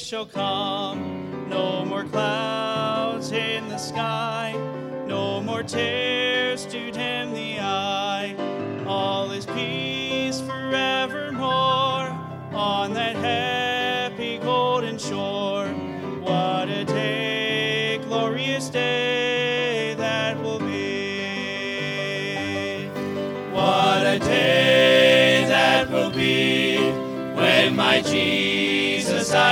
shall come. No more clouds in the sky, no more tears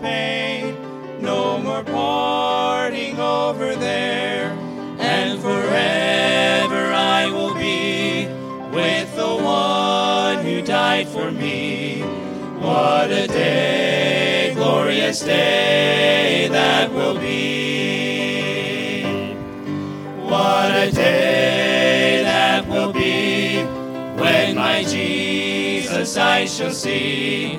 Pain, no more parting over there, and forever I will be with the one who died for me. What a day, glorious day that will be. What a day that will be when my Jesus I shall see,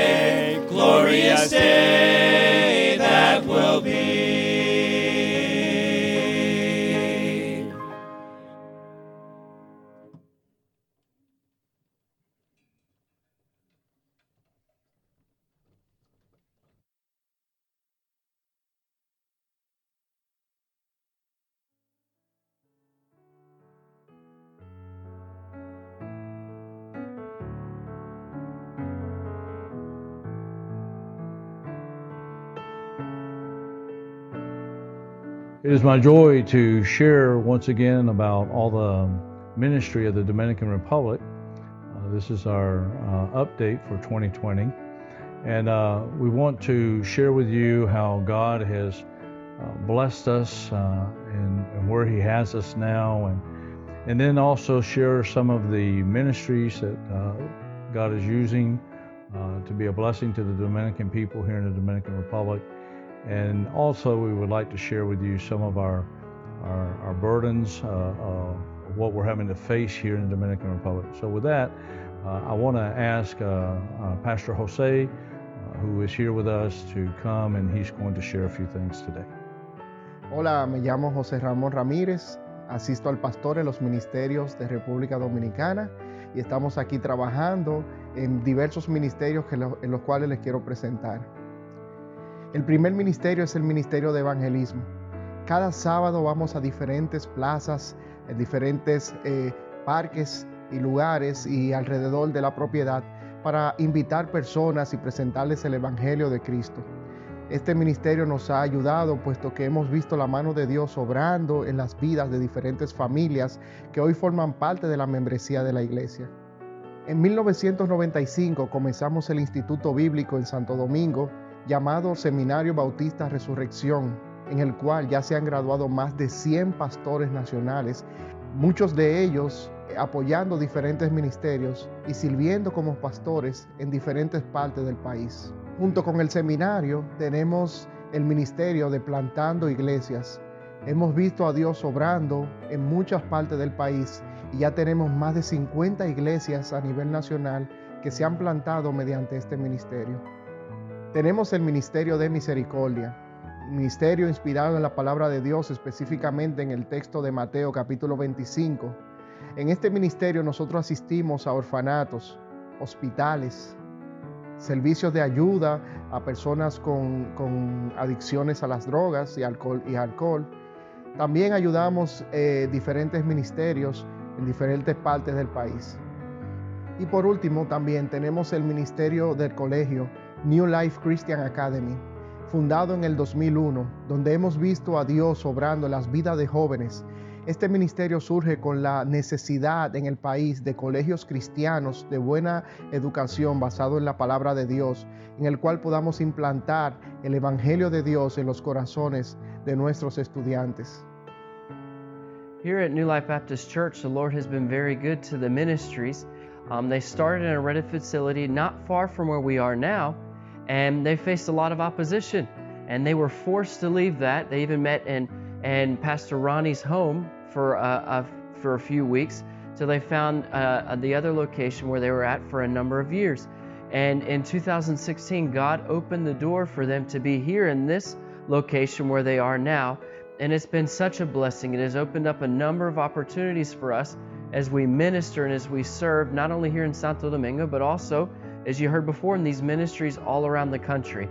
glorious day It is my joy to share once again about all the ministry of the Dominican Republic. Uh, this is our uh, update for 2020. And uh, we want to share with you how God has uh, blessed us uh, and, and, where He has us now, and, and then also share some of the ministries that uh, God is using to be a blessing to the Dominican people here in the Dominican Republic. And also, we would like to share with you some of our, our, our burdens, uh, uh, what we're having to face here in the Dominican Republic. So, with that, uh, I want to ask uh, uh, Pastor Jose, uh, who is here with us, to come and he's going to share a few things today. Hola, me llamo José Ramón Ramírez, asisto al pastor en los ministerios de República Dominicana y estamos aquí trabajando en diversos ministerios que lo, en los cuales les quiero presentar. El primer ministerio es el ministerio de evangelismo. Cada sábado vamos a diferentes plazas, en diferentes eh, parques y lugares y alrededor de la propiedad para invitar personas y presentarles el Evangelio de Cristo. Este ministerio nos ha ayudado puesto que hemos visto la mano de Dios obrando en las vidas de diferentes familias que hoy forman parte de la membresía de la iglesia. En 1995 comenzamos el Instituto Bíblico en Santo Domingo llamado Seminario Bautista Resurrección, en el cual ya se han graduado más de 100 pastores nacionales, muchos de ellos apoyando diferentes ministerios y sirviendo como pastores en diferentes partes del país. Junto con el seminario tenemos el ministerio de plantando iglesias. Hemos visto a Dios obrando en muchas partes del país y ya tenemos más de 50 iglesias a nivel nacional que se han plantado mediante este ministerio. Tenemos el Ministerio de Misericordia, ministerio inspirado en la palabra de Dios, específicamente en el texto de Mateo capítulo 25. En este ministerio nosotros asistimos a orfanatos, hospitales, servicios de ayuda a personas con, adicciones a las drogas y alcohol. También ayudamos eh, diferentes ministerios en diferentes partes del país. Y por último, también tenemos el ministerio del colegio New Life Christian Academy, fundado en el 2001, donde hemos visto a Dios obrando las vidas de jóvenes. Este ministerio surge con la necesidad en el país de colegios cristianos de buena educación basado en la palabra de Dios, en el cual podamos implantar el Evangelio de Dios en los corazones de nuestros estudiantes. Here at New Life Baptist Church, the Lord has been very good to the ministries. Um, they started in a rented facility not far from where we are now, and they faced a lot of opposition and they were forced to leave that. They even met in, in Pastor Ronnie's home for, uh, for a few weeks till they found uh, the other location where they were at for a number of years. And in 2016, God opened the door for them to be here in this location where they are now. And it's been such a blessing. It has opened up a number of opportunities for us as we minister and as we serve, not only here in Santo Domingo, but also as you heard before, in these ministries all around the country.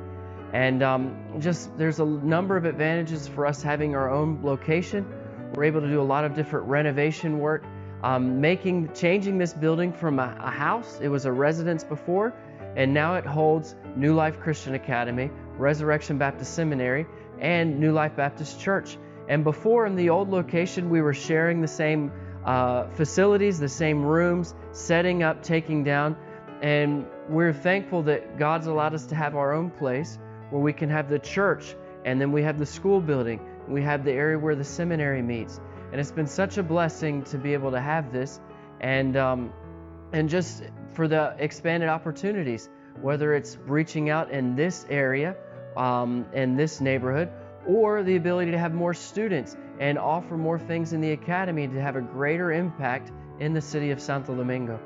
And um, just there's a number of advantages for us having our own location. We're able to do a lot of different renovation work, um, making changing this building from a, a house. It was a residence before, and now it holds New Life Christian Academy, Resurrection Baptist Seminary, and New Life Baptist Church. And before in the old location, we were sharing the same uh, facilities, the same rooms, setting up, taking down. And we're thankful that God's allowed us to have our own place where we can have the church and then we have the school building. We have the area where the seminary meets. And it's been such a blessing to be able to have this and, um, and just for the expanded opportunities, whether it's reaching out in this area, um, in this neighborhood, or the ability to have more students and offer more things in the academy to have a greater impact in the city of Santo Domingo.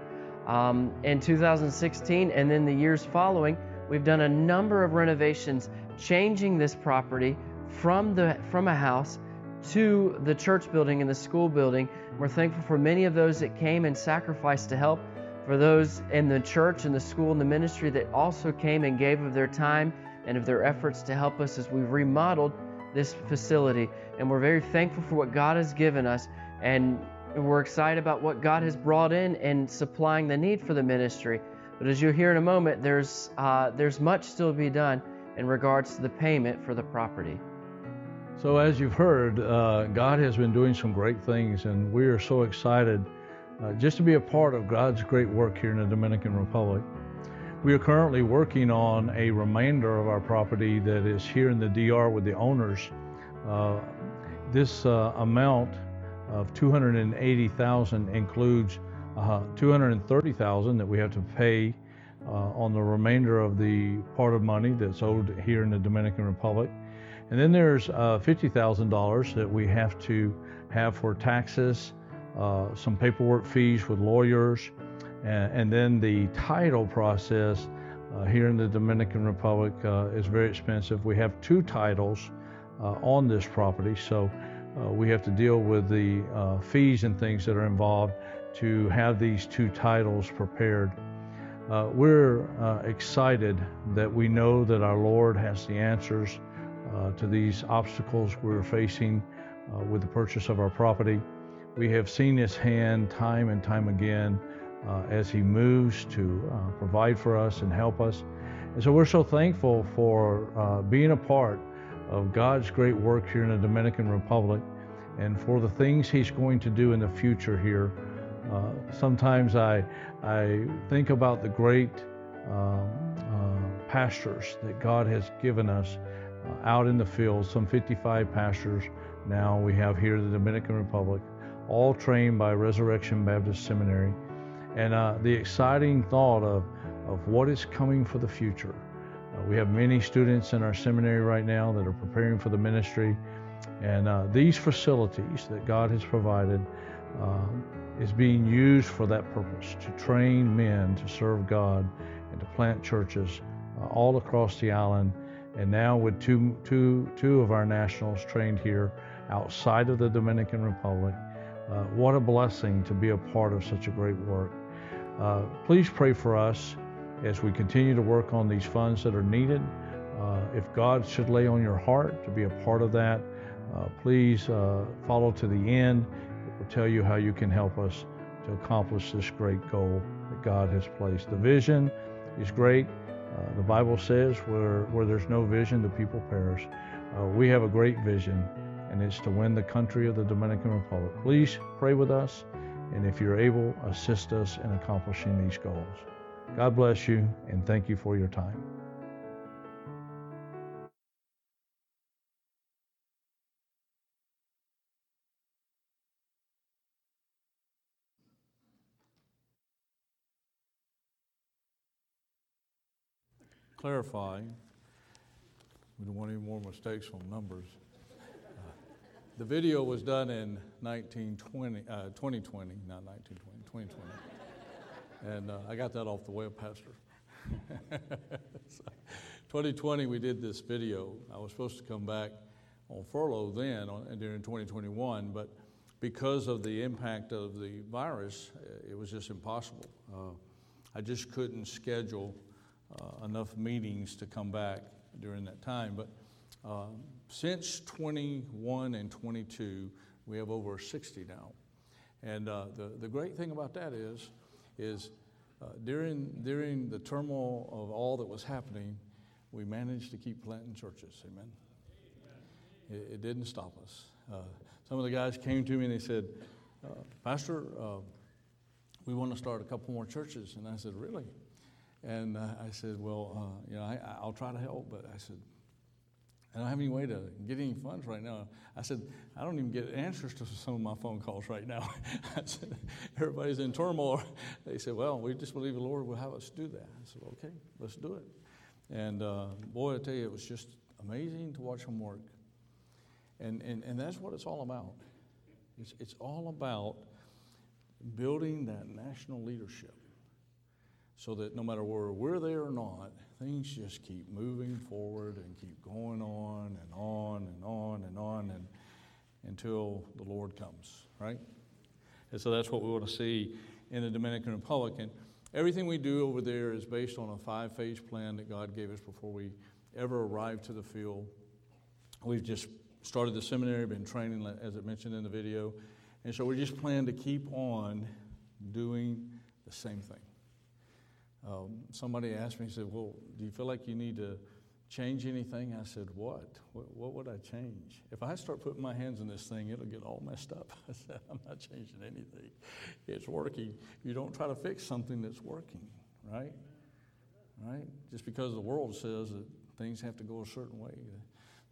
Um, in 2016 and then the years following, we've done a number of renovations, changing this property from the from a house to the church building and the school building. We're thankful for many of those that came and sacrificed to help, for those in the church and the school and the ministry that also came and gave of their time and of their efforts to help us as we've remodeled this facility. And we're very thankful for what God has given us. And we're excited about what God has brought in and supplying the need for the ministry. But as you'll hear in a moment, there's, uh, there's much still to be done in regards to the payment for the property. So, as you've heard, uh, God has been doing some great things, and we are so excited uh, just to be a part of God's great work here in the Dominican Republic. We are currently working on a remainder of our property that is here in the DR with the owners. Uh, this uh, amount of 280,000 includes uh, 230,000 that we have to pay uh, on the remainder of the part of money that's owed here in the Dominican Republic. And then there's uh, $50,000 that we have to have for taxes, uh, some paperwork fees with lawyers, and, and then the title process uh, here in the Dominican Republic uh, is very expensive. We have two titles on this property, so uh, we have to deal with the uh, fees and things that are involved to have these two titles prepared. Uh, we're uh, excited that we know that our Lord has the answers uh, to these obstacles we're facing uh, with the purchase of our property. We have seen His hand time and time again as He moves to provide for us and help us. And so we're so thankful for being a part of God's great work here in the Dominican Republic and for the things He's going to do in the future here. Uh, sometimes I, I think about the great um, uh, pastors that God has given us uh, out in the field, some 55 pastors now we have here in the Dominican Republic, all trained by Resurrection Baptist Seminary. And uh, the exciting thought of, of what is coming for the future. Uh, we have many students in our seminary right now that are preparing for the ministry. And uh, these facilities that God has provided uh, is being used for that purpose to train men to serve God and to plant churches uh, all across the island. And now with two, two, two of our nationals trained here outside of the Dominican Republic, uh, what a blessing to be a part of such a great work. Uh, please pray for us as we continue to work on these funds that are needed. Uh, if God should lay on your heart to be a part of that, uh, please uh, follow to the end. It will tell you how you can help us to accomplish this great goal that God has placed. The vision is great. Uh, the Bible says where, where there's no vision, the people perish. Uh, we have a great vision, and it's to win the country of the Dominican Republic. Please pray with us, and if you're able, assist us in accomplishing these goals. God bless you, and thank you for your time. clarify, we don't want any more mistakes on numbers. The video was done in 1920, uh, 2020, not 1920, 2020. And uh, I got that off the web, Pastor. so, 2020, we did this video. I was supposed to come back on furlough then on, during 2021, but because of the impact of the virus, uh, it was just impossible. Uh, I just couldn't schedule uh, enough meetings to come back during that time. But uh, since 21 and 22, we have over 60 now. And uh, the, the great thing about that is, is uh, during, during the turmoil of all that was happening, we managed to keep planting churches. Amen. It, it didn't stop us. Uh, some of the guys came to me and they said, uh, Pastor, we want to start a couple more churches. And I said, Really? And uh, I said, well, uh, you know, I, I'll try to help, but I said, I don't have any way to get any funds right now. I said, I don't even get answers to some of my phone calls right now. I said, everybody's in turmoil. They said, well, we just believe the Lord will have us do that. I said, okay, let's do it. And uh, boy, I tell you, it was just amazing to watch them work. And, and, and that's what it's all about. It's, it's all about building that national leadership so that no matter where we're there or not, things just keep moving forward and keep going on and on and on and on and until the Lord comes, right? And so that's what we want to see in the Dominican Republic. And everything we do over there is based on a five phase plan that God gave us before we ever arrived to the field. We've just started the seminary, been training, as I mentioned in the video. And so we just plan to keep on doing the same thing. Um, somebody asked me, he said, Well, do you feel like you need to change anything? I said, what? what? What would I change? If I start putting my hands in this thing, it'll get all messed up. I said, I'm not changing anything. It's working. You don't try to fix something that's working, right? Right? Just because the world says that things have to go a certain way,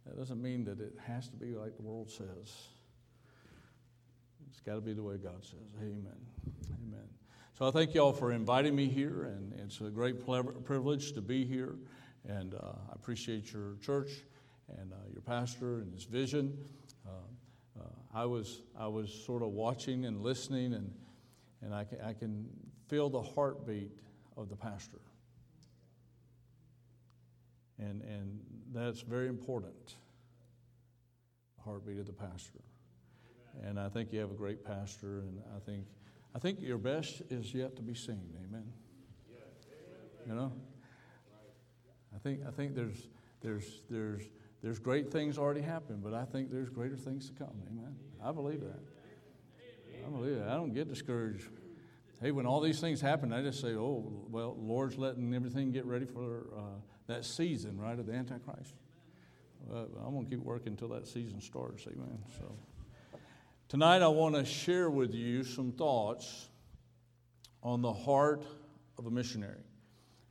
that doesn't mean that it has to be like the world says. It's got to be the way God says. Amen. Amen. So I thank you all for inviting me here, and it's a great privilege to be here. And uh, I appreciate your church and uh, your pastor and his vision. Uh, uh, I was I was sort of watching and listening, and and I can, I can feel the heartbeat of the pastor. And and that's very important. The heartbeat of the pastor. And I think you have a great pastor, and I think I think your best is yet to be seen. Amen. You know, I think I think there's there's there's there's great things already happened, but I think there's greater things to come. Amen. I believe that. I believe that. I don't get discouraged. Hey, when all these things happen, I just say, "Oh, well, Lord's letting everything get ready for uh, that season, right, of the Antichrist." Uh, I'm gonna keep working until that season starts. Amen. So. Tonight, I want to share with you some thoughts on the heart of a missionary.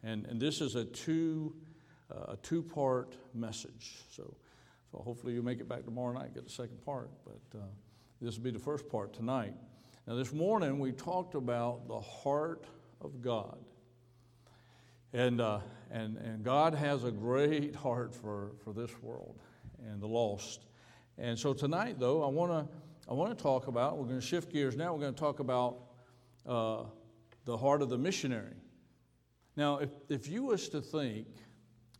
And, and this is a two, uh, a two part message. So, so hopefully, you make it back tomorrow night, get the second part. But uh, this will be the first part tonight. Now, this morning, we talked about the heart of God. And, uh, and, and God has a great heart for, for this world and the lost. And so tonight, though, I want to I want to talk about, we're going to shift gears now, we're going to talk about uh, the heart of the missionary. Now, if, if you was to think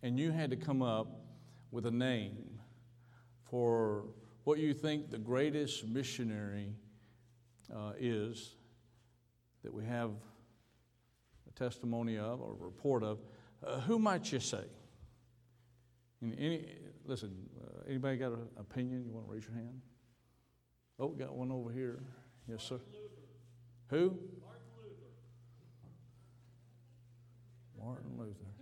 and you had to come up with a name for what you think the greatest missionary uh, is that we have a testimony of or a report of, uh, who might you say? Any, listen, uh, anybody got an opinion? You want to raise your hand? Oh, we got one over here. Yes, sir. Who? Martin Luther. Martin Luther.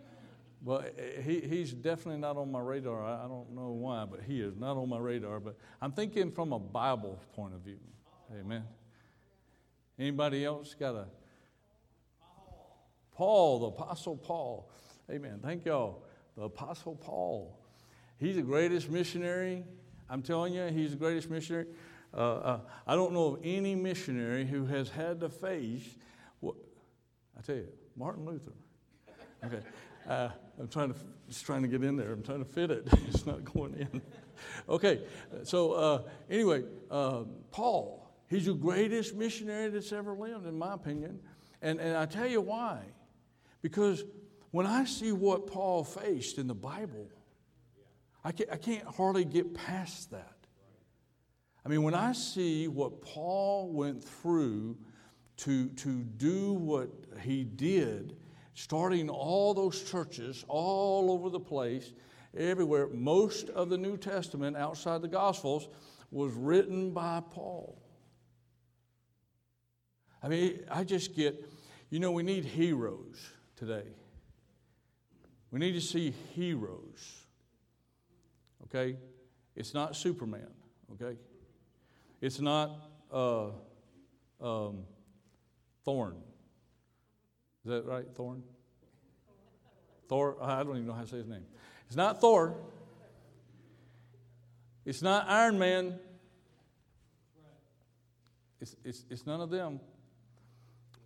Well, eh, eh, he, he's definitely not on my radar. I, I don't know why, but he is not on my radar. But I'm thinking from a Bible point of view. Amen. Anybody else got a Paul, the Apostle Paul. Amen. Thank y'all. The Apostle Paul. He's the greatest missionary. I'm telling you, he's the greatest missionary. Uh, uh, I don't know of any missionary who has had to face what I tell you, Martin Luther. Okay, uh, I'm trying to just trying to get in there. I'm trying to fit it. it's not going in. okay, so uh, anyway, uh, Paul. He's the greatest missionary that's ever lived, in my opinion, and and I tell you why. Because when I see what Paul faced in the Bible, I can't, I can't hardly get past that. I mean, when I see what Paul went through to, to do what he did, starting all those churches all over the place, everywhere, most of the New Testament outside the Gospels was written by Paul. I mean, I just get, you know, we need heroes today. We need to see heroes. Okay? It's not Superman. Okay? It's not uh, um, Thorn. Is that right, Thorn? Thor, I don't even know how to say his name. It's not Thor. It's not Iron Man. It's, it's, it's none of them.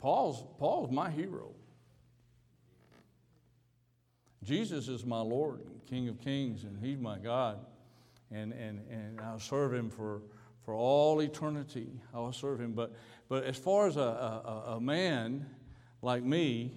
Paul's, Paul's my hero. Jesus is my Lord, King of Kings, and He's my God. And, and, and I'll serve Him for, for all eternity. I'll serve Him. But, but as far as a, a, a man like me,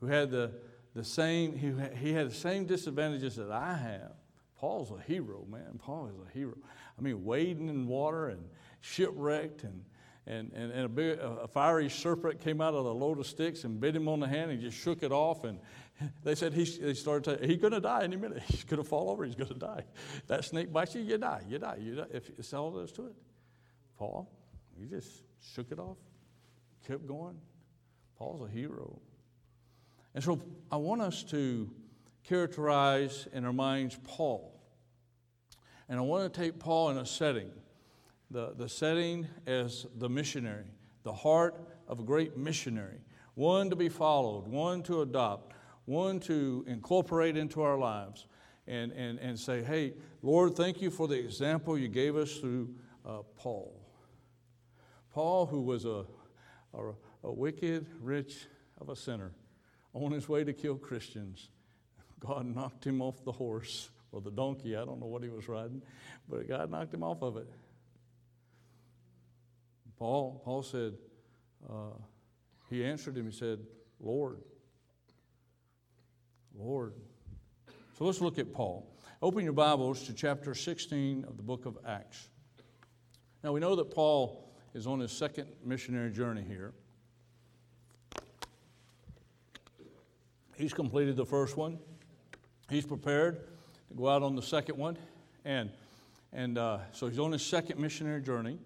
who had the, the same, he, he had the same disadvantages that I have, Paul's a hero, man. Paul is a hero. I mean, wading in water and shipwrecked and and, and, and a, big, a fiery serpent came out of the load of sticks and bit him on the hand and just shook it off and they said he, started to, he's going to die any minute. He's going to fall over. He's going to die. That snake bites you, you die. You die. You die. If it's all there is to it. Paul, he just shook it off, kept going. Paul's a hero. And so I want us to characterize in our minds Paul. And I want to take Paul in a setting. The, the setting as the missionary, the heart of a great missionary, one to be followed, one to adopt, one to incorporate into our lives and, and, and say, hey, Lord, thank you for the example you gave us through uh, Paul. Paul, who was a, a, a wicked, rich of a sinner, on his way to kill Christians, God knocked him off the horse or the donkey. I don't know what he was riding, but God knocked him off of it. Paul, Paul said, uh, he answered him, he said, Lord, Lord. So let's look at Paul. Open your Bibles to chapter 16 of the book of Acts. Now we know that Paul is on his second missionary journey here. He's completed the first one. He's prepared to go out on the second one. And, and uh, so he's on his second missionary journey.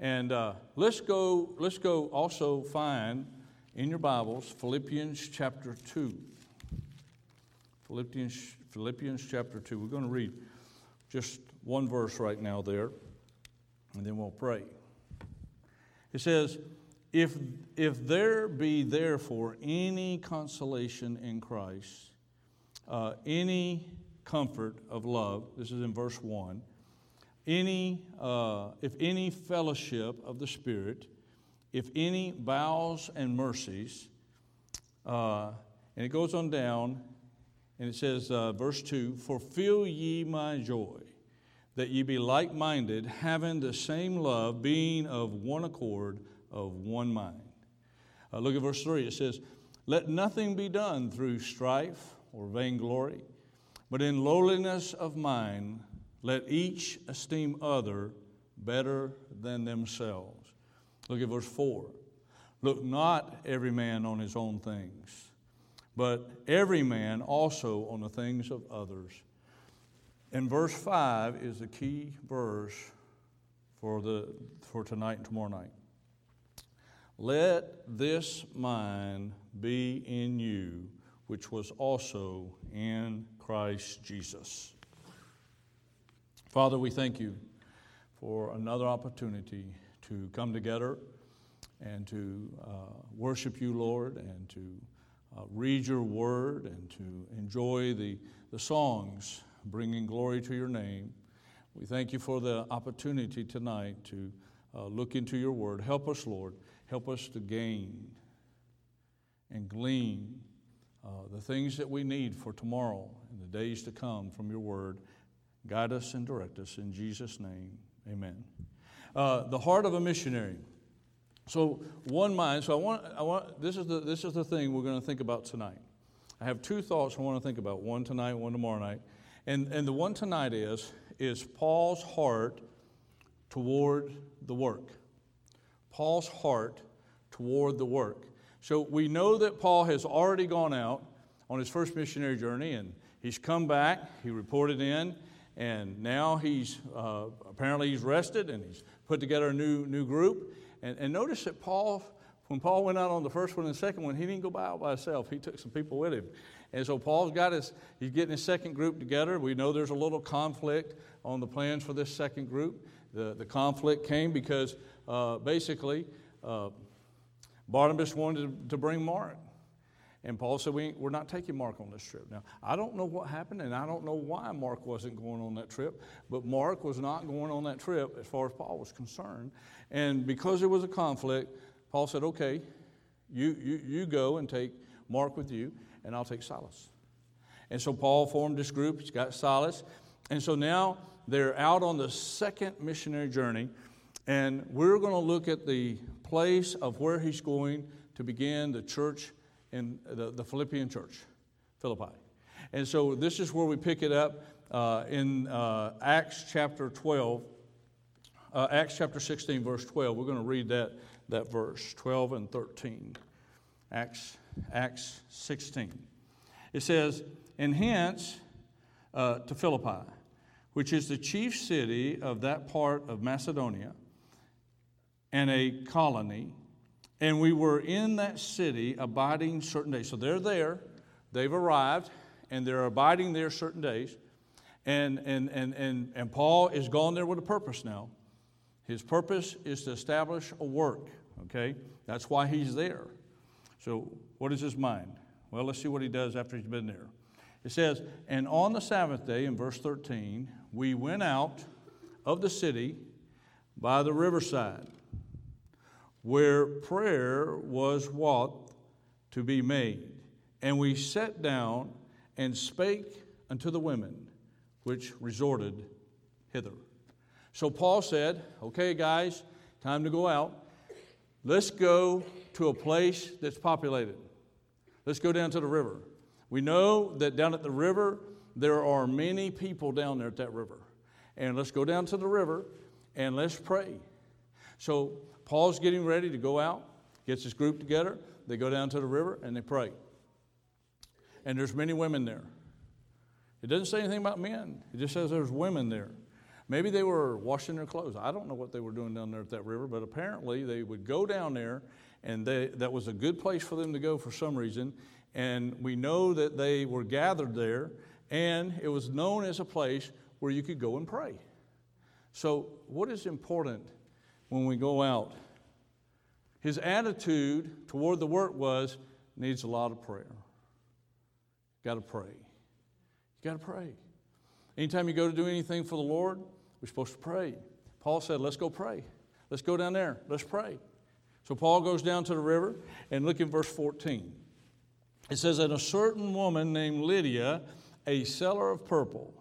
And uh, let's, go, let's go also find in your Bibles Philippians chapter 2. Philippians, Philippians chapter 2. We're going to read just one verse right now there, and then we'll pray. It says, if, if there be therefore any consolation in Christ, uh, any comfort of love, this is in verse 1, any, uh, if any fellowship of the Spirit, if any vows and mercies, uh, and it goes on down, and it says, uh, verse 2 Fulfill ye my joy, that ye be like minded, having the same love, being of one accord, of one mind. Uh, look at verse 3. It says, Let nothing be done through strife or vainglory, but in lowliness of mind, let each esteem other better than themselves. Look at verse 4. Look not every man on his own things, but every man also on the things of others. And verse 5 is the key verse for, the, for tonight and tomorrow night. Let this mind be in you, which was also in Christ Jesus. Father, we thank you for another opportunity to come together and to uh, worship you, Lord, and to uh, read your word and to enjoy the, the songs bringing glory to your name. We thank you for the opportunity tonight to uh, look into your word. Help us, Lord. Help us to gain and glean uh, the things that we need for tomorrow and the days to come from your word. Guide us and direct us in Jesus' name. Amen. Uh, the heart of a missionary. So one mind. So I want. I want. This is the. This is the thing we're going to think about tonight. I have two thoughts I want to think about. One tonight, one tomorrow night. And and the one tonight is is Paul's heart toward the work. Paul's heart toward the work. So we know that Paul has already gone out on his first missionary journey and he's come back, he reported in, and now he's uh, apparently he's rested and he's put together a new, new group. And, and notice that Paul, when Paul went out on the first one and the second one, he didn't go by out by himself. He took some people with him. And so Paul's got his, he's getting his second group together. We know there's a little conflict on the plans for this second group. The, the conflict came because uh, basically uh, Barnabas wanted to bring Mark. And Paul said, we We're not taking Mark on this trip. Now, I don't know what happened, and I don't know why Mark wasn't going on that trip, but Mark was not going on that trip as far as Paul was concerned. And because there was a conflict, Paul said, Okay, you, you, you go and take Mark with you, and I'll take Silas. And so Paul formed this group, he's got Silas. And so now they're out on the second missionary journey, and we're going to look at the place of where he's going to begin the church in the, the Philippian church, Philippi. And so this is where we pick it up uh, in uh, Acts chapter 12, uh, Acts chapter 16, verse 12. We're going to read that, that verse, 12 and 13. Acts, Acts 16. It says, And hence uh, to Philippi, which is the chief city of that part of Macedonia and a colony and we were in that city abiding certain days. So they're there, they've arrived, and they're abiding there certain days. And, and, and, and, and Paul is gone there with a purpose now. His purpose is to establish a work, okay? That's why he's there. So, what is his mind? Well, let's see what he does after he's been there. It says, And on the Sabbath day, in verse 13, we went out of the city by the riverside where prayer was wont to be made. And we sat down and spake unto the women which resorted hither. So Paul said, Okay, guys, time to go out. Let's go to a place that's populated. Let's go down to the river. We know that down at the river, there are many people down there at that river. And let's go down to the river and let's pray. So Paul's getting ready to go out, gets his group together. They go down to the river and they pray. And there's many women there. It doesn't say anything about men, it just says there's women there. Maybe they were washing their clothes. I don't know what they were doing down there at that river, but apparently they would go down there, and they, that was a good place for them to go for some reason. And we know that they were gathered there, and it was known as a place where you could go and pray. So, what is important when we go out. His attitude toward the work was needs a lot of prayer. Got to pray. You got to pray. Anytime you go to do anything for the Lord, we're supposed to pray. Paul said, Let's go pray. Let's go down there. Let's pray. So Paul goes down to the river and look in verse 14. It says, And a certain woman named Lydia, a seller of purple,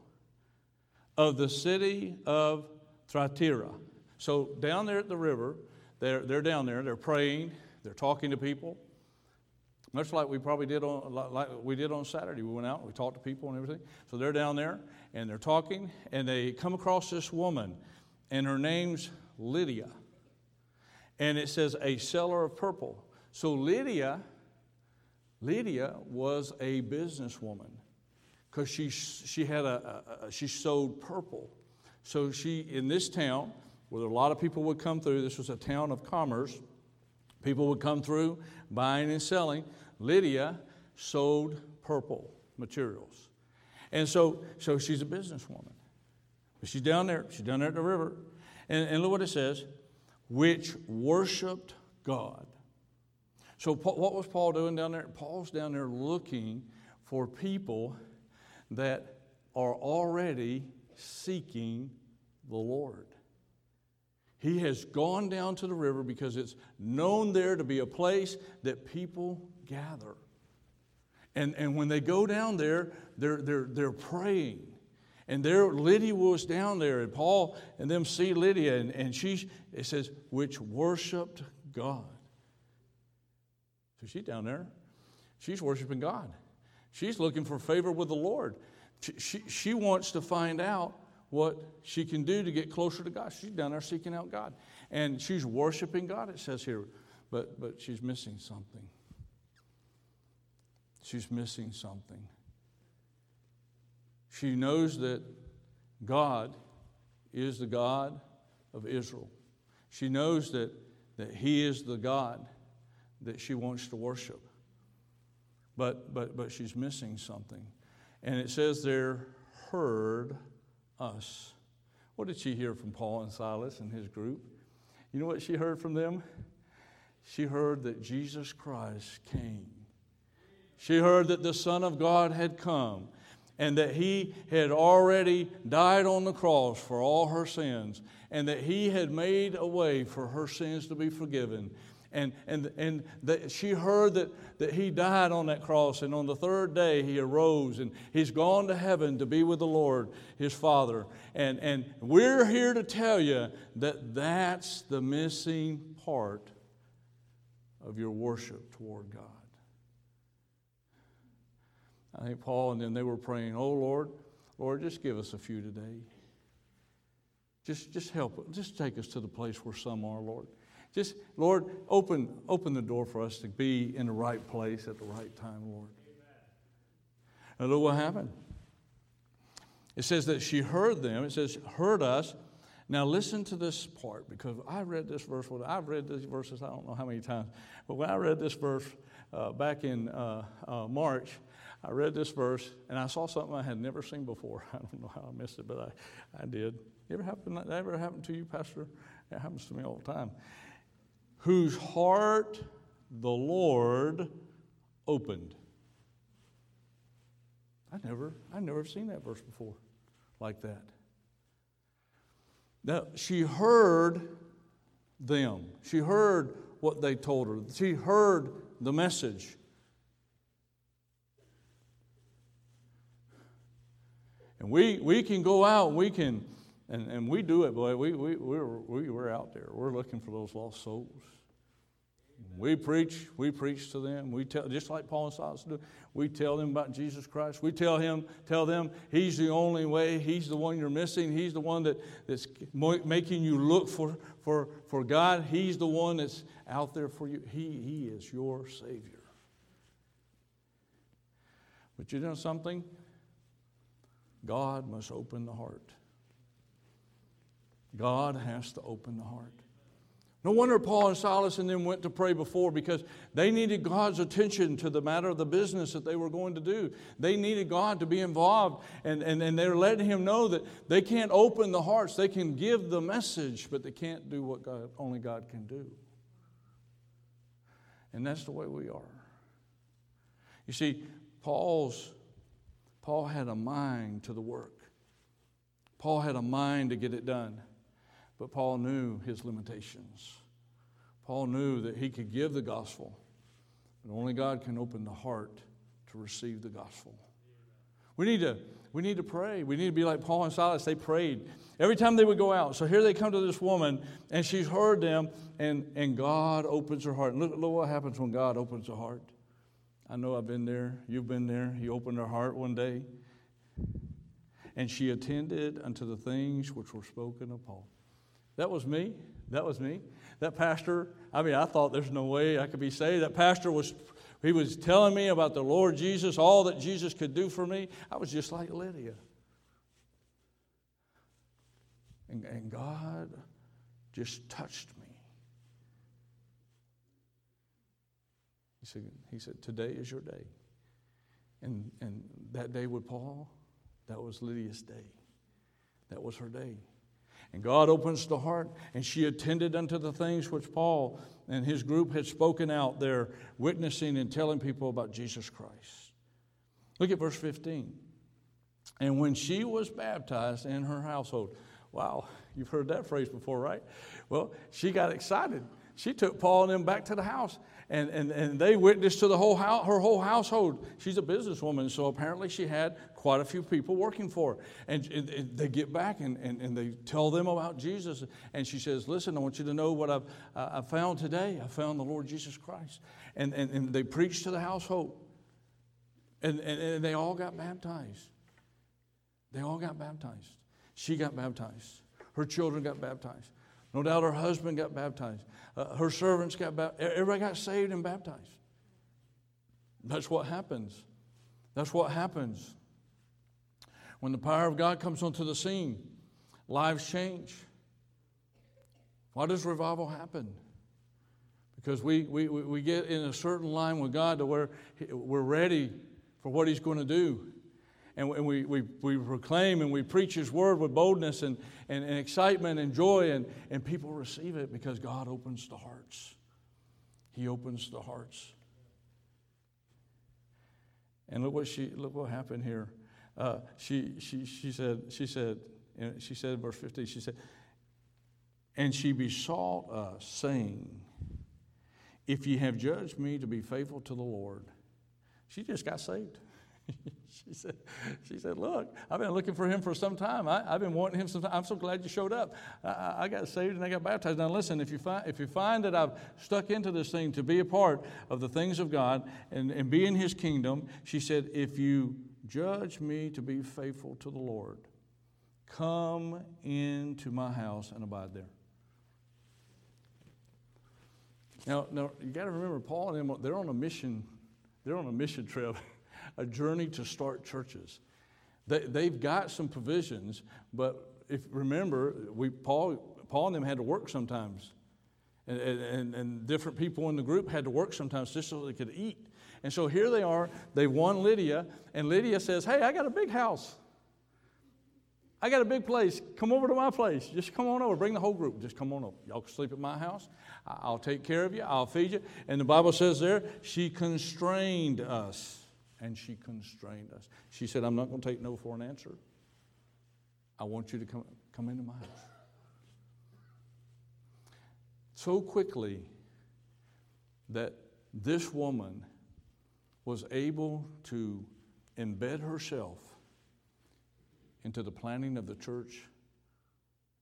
of the city of Thyatira, so down there at the river, they're, they're down there, they're praying, they're talking to people. Much like we probably did on like we did on Saturday. We went out, we talked to people and everything. So they're down there and they're talking, and they come across this woman, and her name's Lydia. And it says a seller of purple. So Lydia, Lydia was a businesswoman because she, she had a, she sewed purple. So she in this town where a lot of people would come through. This was a town of commerce. People would come through buying and selling. Lydia sold purple materials. And so, so she's a businesswoman. But she's down there, she's down there at the river. And, and look what it says which worshiped God. So, what was Paul doing down there? Paul's down there looking for people that are already seeking the Lord. He has gone down to the river because it's known there to be a place that people gather. And, and when they go down there, they're, they're, they're praying. And there, Lydia was down there, and Paul and them see Lydia, and, and she, it says, which worshiped God. So she's down there. She's worshiping God. She's looking for favor with the Lord. She, she, she wants to find out what she can do to get closer to God. She's down there seeking out God. And she's worshiping God, it says here, but, but she's missing something. She's missing something. She knows that God is the God of Israel. She knows that, that He is the God that she wants to worship. But, but, but she's missing something. And it says there, heard us. What did she hear from Paul and Silas and his group? You know what she heard from them? She heard that Jesus Christ came. She heard that the Son of God had come and that he had already died on the cross for all her sins, and that he had made a way for her sins to be forgiven. And, and, and that she heard that, that he died on that cross, and on the third day he arose, and he's gone to heaven to be with the Lord, his Father. And, and we're here to tell you that that's the missing part of your worship toward God. I think Paul and them, they were praying, Oh Lord, Lord, just give us a few today. Just, just help, just take us to the place where some are, Lord. Just, Lord, open, open the door for us to be in the right place at the right time, Lord. And look what happened. It says that she heard them. It says, heard us. Now listen to this part because I read this verse. I've read these verses I don't know how many times, but when I read this verse uh, back in uh, uh, March, I read this verse and I saw something I had never seen before. I don't know how I missed it, but I, I did. Ever happen, that ever happened to you, Pastor? It happens to me all the time. Whose heart the Lord opened. I never, I never seen that verse before like that. Now, she heard them. She heard what they told her. She heard the message. And we, we can go out, and we can, and, and we do it, boy. We, we, we're, we, we're out there. We're looking for those lost souls. We preach, we preach to them. We tell, just like Paul and Silas do, we tell them about Jesus Christ. We tell him, tell them He's the only way. He's the one you're missing. He's the one that, that's making you look for, for, for God. He's the one that's out there for you. He, he is your Savior. But you know something? God must open the heart. God has to open the heart. No wonder Paul and Silas and them went to pray before because they needed God's attention to the matter of the business that they were going to do. They needed God to be involved, and, and, and they're letting Him know that they can't open the hearts. They can give the message, but they can't do what God, only God can do. And that's the way we are. You see, Paul's Paul had a mind to the work. Paul had a mind to get it done, but Paul knew his limitations. Paul knew that he could give the gospel, but only God can open the heart to receive the gospel. We need to, we need to pray. We need to be like Paul and Silas. They prayed every time they would go out. So here they come to this woman, and she's heard them, and, and God opens her heart. And look, look what happens when God opens her heart. I know I've been there. You've been there. He opened her heart one day. And she attended unto the things which were spoken of Paul. That was me. That was me. That pastor, I mean, I thought there's no way I could be saved. That pastor was, he was telling me about the Lord Jesus, all that Jesus could do for me. I was just like Lydia. And, and God just touched me. He said, he said, Today is your day. And, and that day with Paul, that was Lydia's day. That was her day. And God opens the heart, and she attended unto the things which Paul and his group had spoken out there, witnessing and telling people about Jesus Christ. Look at verse 15. And when she was baptized in her household, wow, you've heard that phrase before, right? Well, she got excited. She took Paul and them back to the house, and, and, and they witnessed to the whole house, her whole household. She's a businesswoman, so apparently she had quite a few people working for her. And, and, and they get back and, and, and, they tell them about Jesus. And she says, Listen, I want you to know what I've uh, I found today. I found the Lord Jesus Christ. And, and, and they preached to the household. And, and, and they all got baptized. They all got baptized. She got baptized. Her children got baptized. No doubt her husband got baptized. Uh, her servants got baptized. Everybody got saved and baptized. That's what happens. That's what happens. When the power of God comes onto the scene, lives change. Why does revival happen? Because we, we, we get in a certain line with God to where we're ready for what He's going to do and we, we, we proclaim and we preach His word with boldness and, and, and excitement and joy, and, and people receive it because God opens the hearts. He opens the hearts. And look what she look what happened here. Uh, she, she, she said, she said, she said verse 15, she said, and she besought us, saying, If ye have judged me to be faithful to the Lord, she just got saved. she said, she said, look, I've been looking for him for some time. I, have been wanting him some time. I'm so glad you showed up. I, I, got saved and I got baptized. Now listen, if you, find, if you find that I've stuck into this thing to be a part of the things of God and, and be in his kingdom, she said, if you judge me to be faithful to the Lord, come into my house and abide there. Now, now you got to remember, Paul and them, they're on a mission. They're on a mission trip. a journey to start churches. They, they've got some provisions, but if remember, we, Paul, Paul and them had to work sometimes. And, and, and different people in the group had to work sometimes just so they could eat. And so here they are, they won Lydia, and Lydia says, Hey, I got a big house. I got a big place. Come over to my place. Just come on over. Bring the whole group. Just come on over. Y'all can sleep at my house. I'll take care of you. I'll feed you. And the Bible says there, she constrained us and she constrained us. She said, I'm not going to take no for an answer. I want you to come, come into my house. So quickly that this woman was able to embed herself into the planning of the church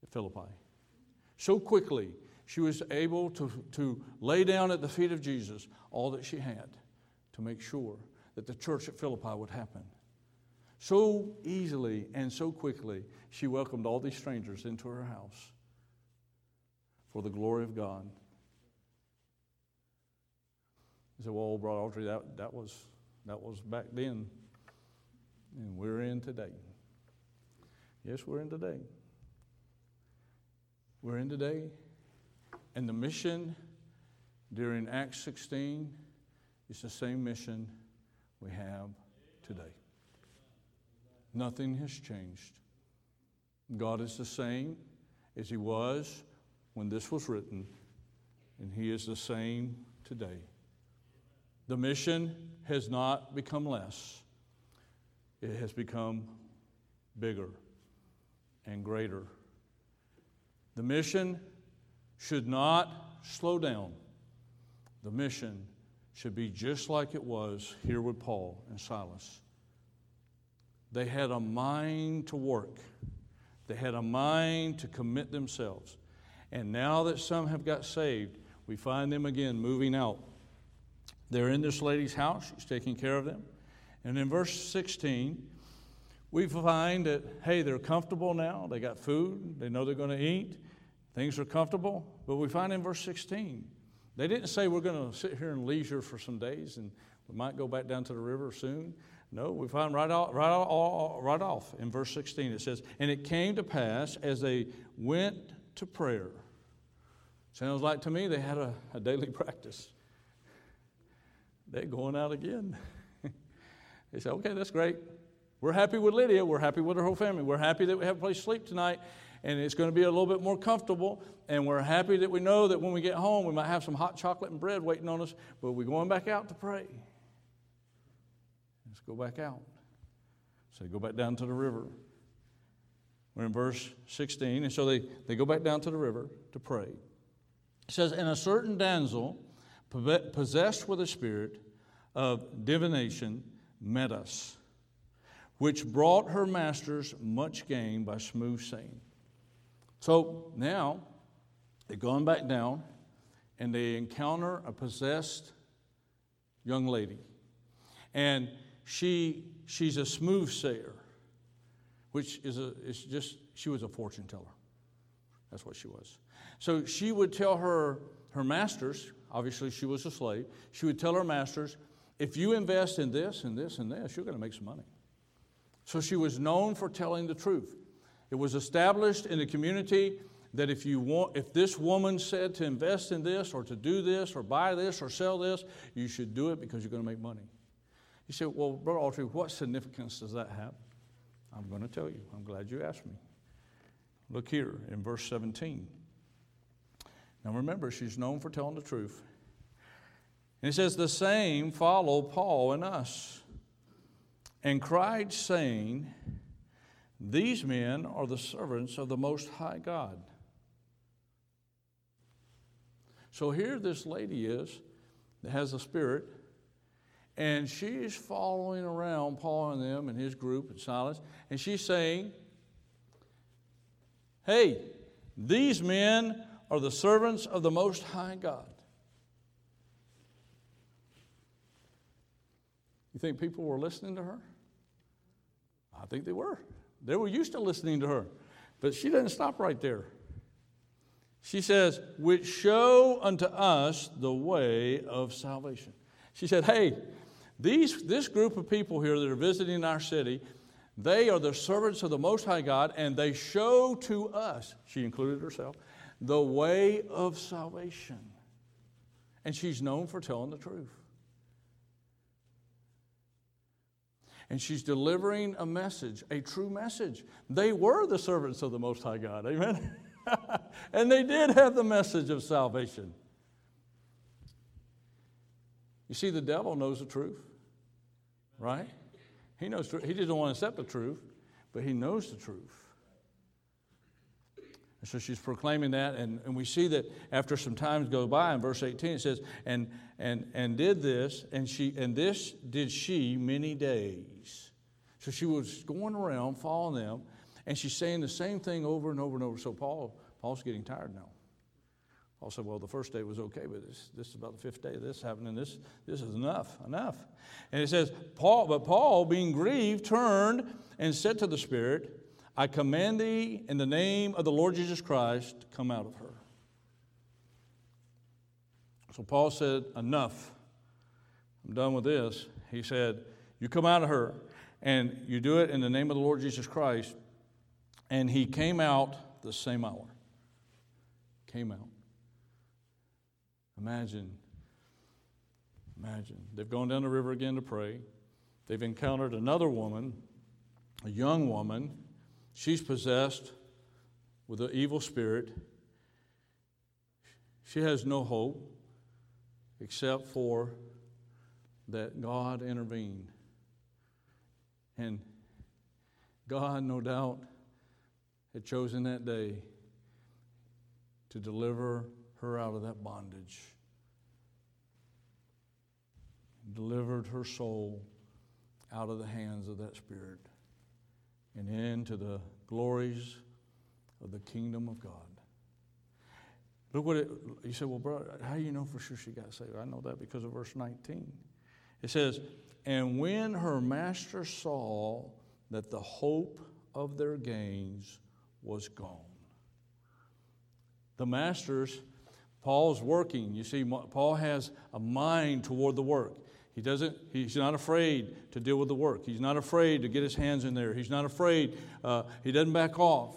at Philippi. So quickly, she was able to, to lay down at the feet of Jesus all that she had to make sure that the church at Philippi would happen. So easily and so quickly, she welcomed all these strangers into her house for the glory of God. He said, Well, Brother Autry, that, that, was, that was back then, and we're in today. Yes, we're in today. We're in today, and the mission during Acts 16 is the same mission we have today. Nothing has changed. God is the same as He was when this was written, and He is the same today. The mission has not become less, it has become bigger and greater. The mission should not slow down. The mission should be just like it was here with Paul and Silas. They had a mind to work, they had a mind to commit themselves. And now that some have got saved, we find them again moving out They're in this lady's house, she's taking care of them. And in verse 16, we find that, hey, they're comfortable now. They got food. They know they're going to eat. Things are comfortable. But we find in verse 16, they didn't say we're going to sit here in leisure for some days and we might go back down to the river soon. No, we find right off, right, off, off in verse 16 it says, And it came to pass as they went to prayer. Sounds like to me they had a, a daily practice. They're going out again. they said, Okay, that's great. We're happy with Lydia. We're happy with her whole family. We're happy that we have a place to sleep tonight and it's going to be a little bit more comfortable. And we're happy that we know that when we get home, we might have some hot chocolate and bread waiting on us, but we're going back out to pray. Let's go back out. So they go back down to the river. We're in verse 16, and so they, they go back down to the river to pray. It says, And a certain damsel, possessed with a spirit of divination, met us which brought her masters much gain by soothsaying. So now they're going back down and they encounter a possessed young lady. And she, she's a soothsayer, which is, a, is just, she was a fortune teller. That's what she was. So she would tell her, her masters, obviously she was a slave, she would tell her masters, if you invest in this and this and this, you're going to make some money. So she was known for telling the truth. It was established in the community that if you want if this woman said to invest in this or to do this or buy this or sell this, you should do it because you're going to make money. You say, well, Brother Autry, what significance does that have? I'm going to tell you. I'm glad you asked me. Look here in verse 17. Now remember, she's known for telling the truth. And it says, The same follow Paul and us and cried, saying, These men are the servants of the Most High God. So here this lady is that has a spirit, and she's following around Paul and them and his group and Silas, and she's saying, Hey, these men are the servants of the Most High God. You think people were listening to her? I think they were. They were used to listening to her. But she doesn't stop right there. She says, which show unto us the way of salvation. She said, hey, these, this group of people here that are visiting our city, they are the servants of the Most High God, and they show to us, she included herself, the way of salvation. And she's known for telling the truth. And she's delivering a message, a true message. They were the servants of the Most High God, amen? and they did have the message of salvation. You see, the devil knows the truth, right? He knows truth. he doesn't want to accept the truth, but he knows the truth. And so she's proclaiming that, and, and we see that after some times go by in verse 18, it says, and and and did this, and she and this did she many days. So she was going around following them, and she's saying the same thing over and over and over. So Paul, Paul's getting tired now. Paul said, Well, the first day was okay, but this, this is about the fifth day of this happening. This, this is enough, enough. And it says, Paul, but Paul, being grieved, turned and said to the Spirit, I command thee in the name of the Lord Jesus Christ, come out of her. So Paul said, Enough. I'm done with this. He said, You come out of her, and you do it in the name of the Lord Jesus Christ. And he came out the same hour. Came out. Imagine. Imagine. They've gone down the river again to pray. They've encountered another woman, a young woman, She's possessed with an evil spirit. She has no hope except for that God intervened. And God, no doubt, had chosen that day to deliver her out of that bondage, delivered her soul out of the hands of that spirit and into the glories of the kingdom of God. Look what it, you say, well, brother, how do you know for sure she got saved? I know that because of verse 19. It says, And when her master saw that the hope of their gains was gone. The masters, Paul's working. You see, Paul has a mind toward the work. He doesn't, he's not afraid to deal with the work. He's not afraid to get his hands in there. He's not afraid, uh, he doesn't back off.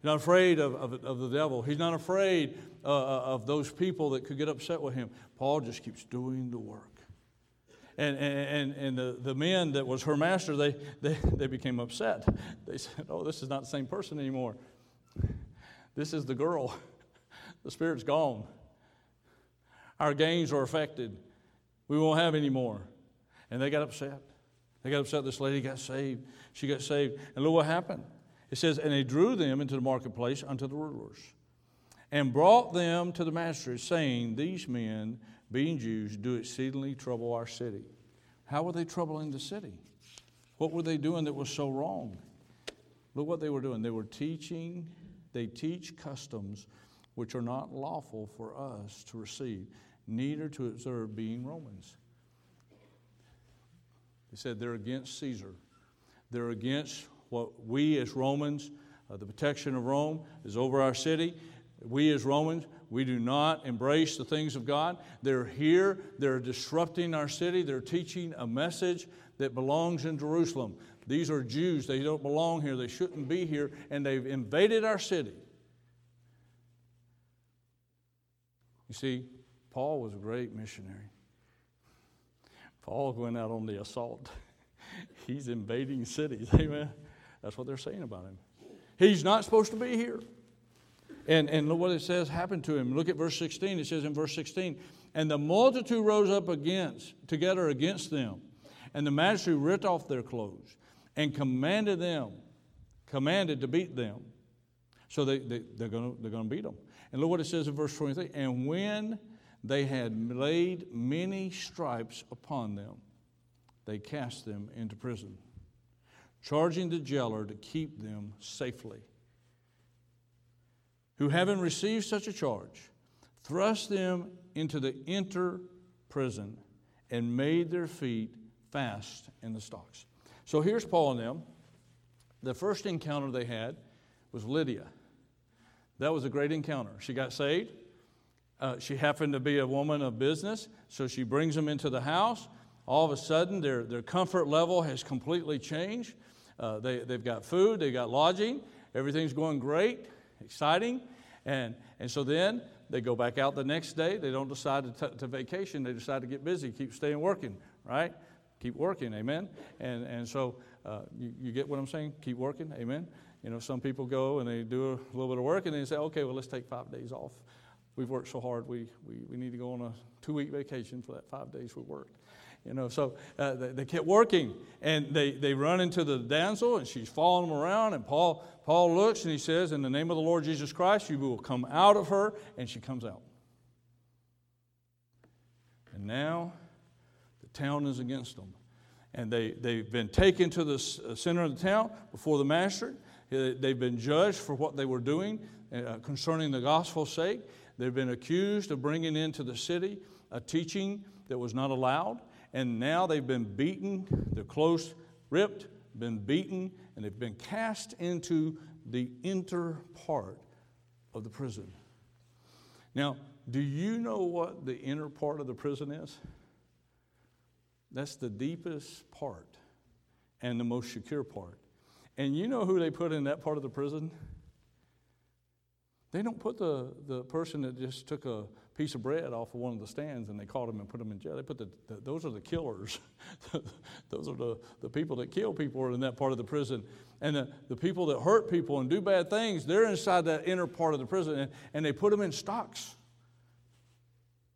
He's not afraid of, of, of the devil. He's not afraid uh, uh, of those people that could get upset with him. Paul just keeps doing the work. And, and, and the, the men that was her master, they, they, they became upset. They said, Oh, this is not the same person anymore. This is the girl. The spirit's gone. Our gains are affected. We won't have any more. And they got upset. They got upset. This lady got saved. She got saved. And look what happened. It says, And they drew them into the marketplace unto the rulers and brought them to the master, saying, These men, being Jews, do exceedingly trouble our city. How were they troubling the city? What were they doing that was so wrong? Look what they were doing. They were teaching, they teach customs which are not lawful for us to receive, neither to observe, being Romans. They said they're against Caesar. They're against what we as Romans, uh, the protection of Rome is over our city. We as Romans, we do not embrace the things of God. They're here, they're disrupting our city, they're teaching a message that belongs in Jerusalem. These are Jews, they don't belong here, they shouldn't be here, and they've invaded our city. You see, Paul was a great missionary. Paul went out on the assault. He's invading cities. Amen. That's what they're saying about him. He's not supposed to be here. And, and look what it says happened to him. Look at verse 16. It says in verse 16, And the multitude rose up against, together against them. And the magistrate ripped off their clothes and commanded them, commanded to beat them. So they, they, they're going they're to beat them. And look what it says in verse 23. And when they had laid many stripes upon them, they cast them into prison, charging the jailer to keep them safely who, having received such a charge, thrust them into the inner prison and made their feet fast in the stocks. So here's Paul and them. The first encounter they had was Lydia. That was a great encounter. She got saved. Uh, she happened to be a woman of business, so she brings them into the house. All of a sudden, their, their comfort level has completely changed. Uh, they, they've got food, they've got lodging, everything's going great, exciting. And, and so then they go back out the next day. They don't decide to, t- to vacation, they decide to get busy, keep staying working, right? Keep working, amen? And, and so uh, you, you get what I'm saying? Keep working, amen? You know, some people go and they do a little bit of work and they say, okay, well, let's take five days off. We've worked so hard, we, we, we need to go on a two week vacation for that five days we worked. You know, so uh, they, they, kept working, and they, they run into the damsel, and she's following them around. And Paul Paul looks and he says, "In the name of the Lord Jesus Christ, you will come out of her," and she comes out. And now, the town is against them, and they they've been taken to the uh, center of the town before the master. They've been judged for what they were doing uh, concerning the gospel's sake. They've been accused of bringing into the city a teaching that was not allowed and now they've been beaten, their clothes ripped, been beaten, and they've been cast into the inner part of the prison. Now, do you know what the inner part of the prison is? That's the deepest part and the most secure part. And you know who they put in that part of the prison? They don't put the, the person that just took a piece of bread off of one of the stands and they caught him and put him in jail. They put the, the those are the killers. those are the, the people that kill people in that part of the prison. And the, the people that hurt people and do bad things, they're inside that inner part of the prison and, and they put them in stocks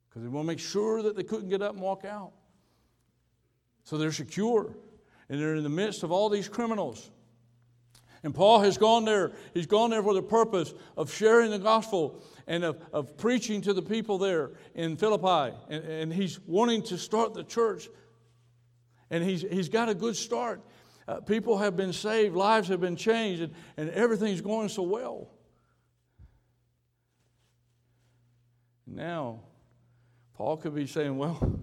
because they want to make sure that they couldn't get up and walk out. So they're secure and they're in the midst of all these criminals. And Paul has gone there. He's gone there for the purpose of sharing the gospel and of, of preaching to the people there in Philippi. And, and he's wanting to start the church. And he's, he's got a good start. Uh, people have been saved, lives have been changed, and, and everything's going so well. Now, Paul could be saying, well,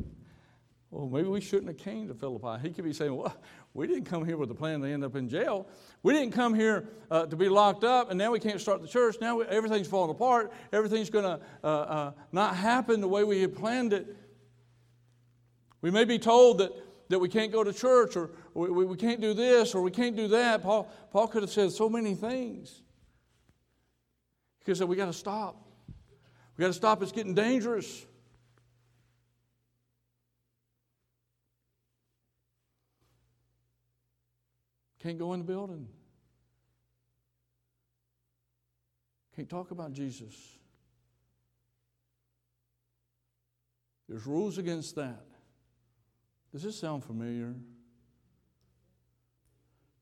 well, maybe we shouldn't have came to Philippi. He could be saying, well, we didn't come here with the plan to end up in jail. We didn't come here uh, to be locked up, and now we can't start the church. Now we, everything's falling apart. Everything's going to uh, uh, not happen the way we had planned it. We may be told that, that we can't go to church, or we, we can't do this, or we can't do that. Paul, Paul could have said so many things. He could have said, we got to stop. We got to stop. It's getting dangerous. Can't go in the building. Can't talk about Jesus. There's rules against that. Does this sound familiar?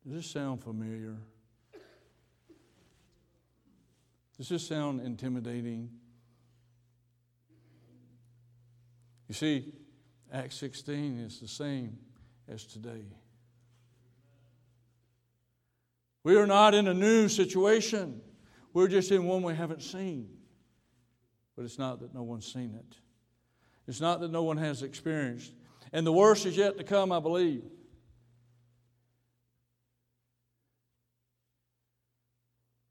Does this sound familiar? Does this sound intimidating? You see, Acts 16 is the same as today. We are not in a new situation. We're just in one we haven't seen. But it's not that no one's seen it, it's not that no one has experienced. And the worst is yet to come, I believe.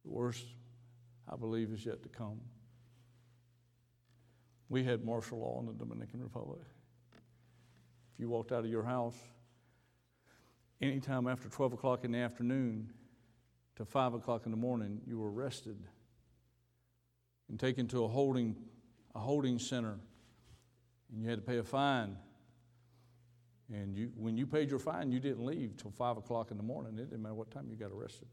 The worst, I believe, is yet to come. We had martial law in the Dominican Republic. If you walked out of your house anytime after 12 o'clock in the afternoon, to 5 o'clock in the morning, you were arrested and taken to a holding, a holding center. And you had to pay a fine. And you, when you paid your fine, you didn't leave till 5 o'clock in the morning. It didn't matter what time you got arrested.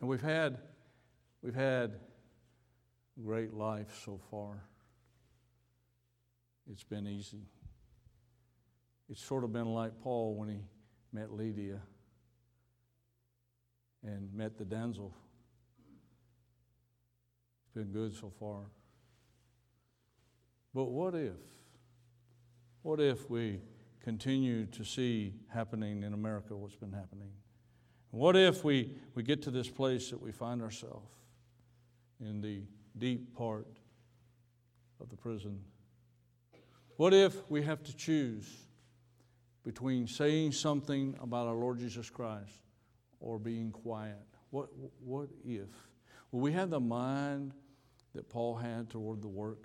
And we've had, we've had great life so far. It's been easy. It's sort of been like Paul when he met Lydia and met the damsel. It's been good so far. But what if? What if we continue to see happening in America what's been happening? What if we, we get to this place that we find ourselves in the deep part of the prison? What if we have to choose between saying something about our Lord Jesus Christ or being quiet? What, what if? Will we have the mind that Paul had toward the work?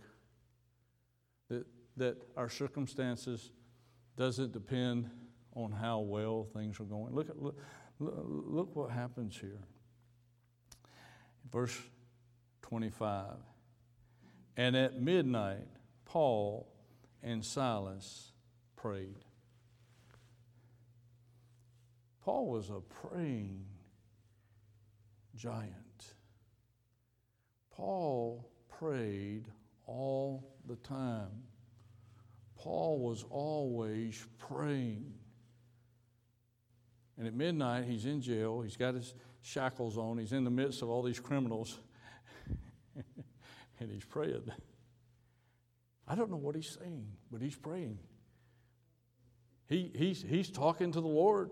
That, that our circumstances doesn't depend on how well things are going. Look, at, look, look what happens here. Verse 25. And at midnight, Paul and Silas prayed. Paul was a praying giant. Paul prayed all the time. Paul was always praying. And at midnight, he's in jail. He's got his shackles on. He's in the midst of all these criminals. and he's praying. I don't know what he's saying, but he's praying. He, he's, he's talking to the Lord.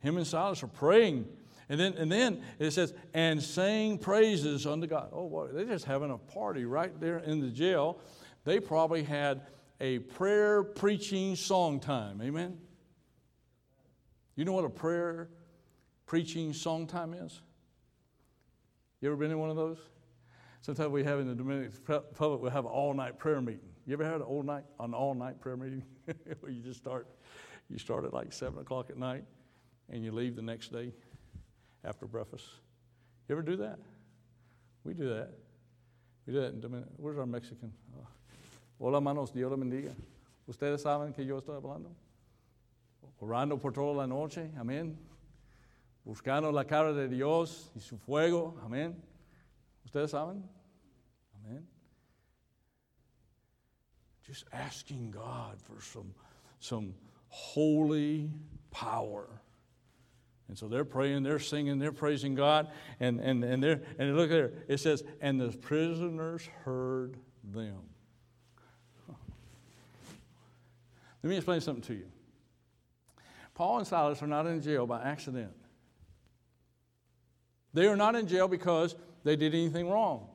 Him and Silas are praying. And then, and then it says, and saying praises unto God. Oh, boy, they're just having a party right there in the jail. They probably had a prayer preaching song time. Amen? You know what a prayer preaching song time is? You ever been in one of those? Sometimes we have in the Dominican Republic, we have an all night prayer meeting. You ever had an all night, an all night prayer meeting where you just start, you start at like seven o'clock at night and you leave the next day after breakfast. You ever do that? We do that. We do that in Dominican. Where's our Mexican? Oh. Hola, manos, Dios le bendiga. Ustedes saben que yo estoy hablando. Orando por toda la noche, amén. Buscando la cara de Dios y su fuego, amén. Ustedes saben, amén. Just asking God for some, some holy power and so they're praying, they're singing, they're praising God, and, and, and, they're, and look there, it says, and the prisoners heard them. Let me explain something to you. Paul and Silas are not in jail by accident. They are not in jail because they did anything wrong.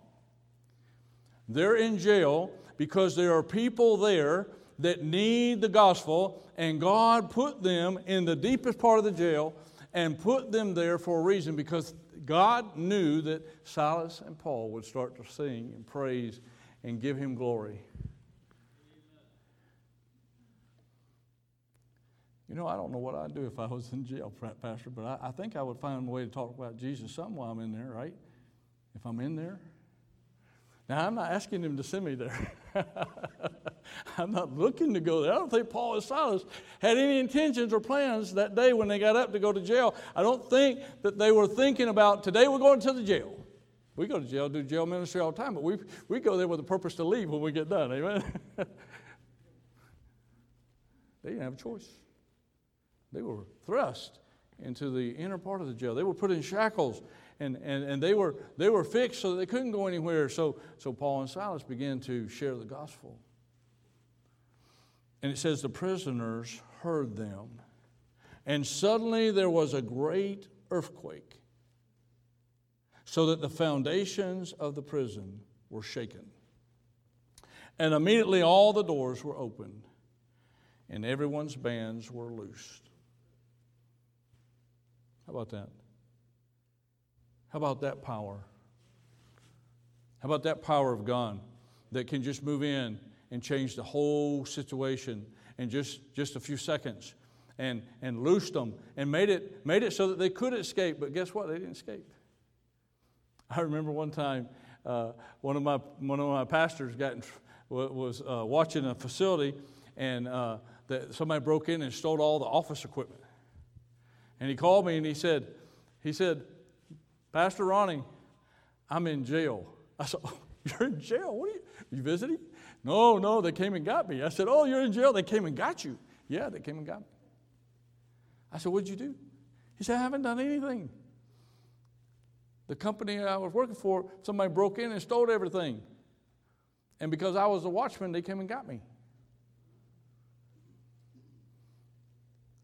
They're in jail because there are people there that need the gospel, and God put them in the deepest part of the jail and put them there for a reason because God knew that Silas and Paul would start to sing and praise and give him glory. You know, I don't know what I'd do if I was in jail, Pastor, but I, I think I would find a way to talk about Jesus some while I'm in there, right? If I'm in there. Now, I'm not asking him to send me there. I'm not looking to go there. I don't think Paul and Silas had any intentions or plans that day when they got up to go to jail. I don't think that they were thinking about today we're going to the jail. We go to jail, do jail ministry all the time, but we, we go there with a purpose to leave when we get done. Amen? they didn't have a choice. They were thrust into the inner part of the jail. They were put in shackles and, and, and they, were, they were fixed so that they couldn't go anywhere. So, so Paul and Silas began to share the gospel. And it says the prisoners heard them. And suddenly there was a great earthquake, so that the foundations of the prison were shaken. And immediately all the doors were opened, and everyone's bands were loosed. How about that? How about that power? How about that power of God that can just move in and changed the whole situation in just, just a few seconds and, and loosed them and made it, made it so that they could escape, but guess what? They didn't escape. I remember one time uh, one, of my, one of my pastors got in, was uh, watching a facility and uh, that somebody broke in and stole all the office equipment. And he called me and he said, he said, Pastor Ronnie, I'm in jail. I said, oh, You're in jail? What are you? Are you visiting? No, no, they came and got me. I said, Oh, you're in jail? They came and got you. Yeah, they came and got me. I said, What'd you do? He said, I haven't done anything. The company I was working for, somebody broke in and stole everything. And because I was a watchman, they came and got me.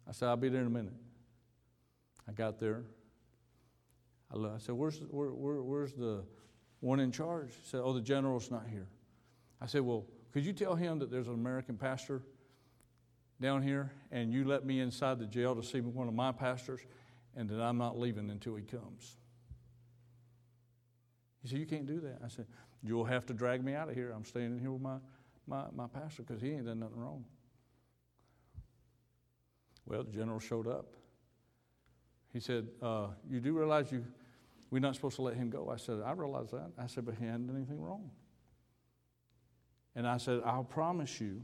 I said, I'll be there in a minute. I got there. I, said, where's, where, where, where's the one in charge? He said, Oh, the general's not here. I said, Well, could you tell him that there's an American pastor down here and you let me inside the jail to see one of my pastors and that I'm not leaving until he comes? He said, You can't do that. I said, You'll have to drag me out of here. I'm staying in here with my, my, my pastor because he ain't done nothing wrong. Well, the general showed up. He said, uh, You do realize you we're not supposed to let him go. I said, I realize that. I said, but he hadn't done anything wrong. And I said, I'll promise you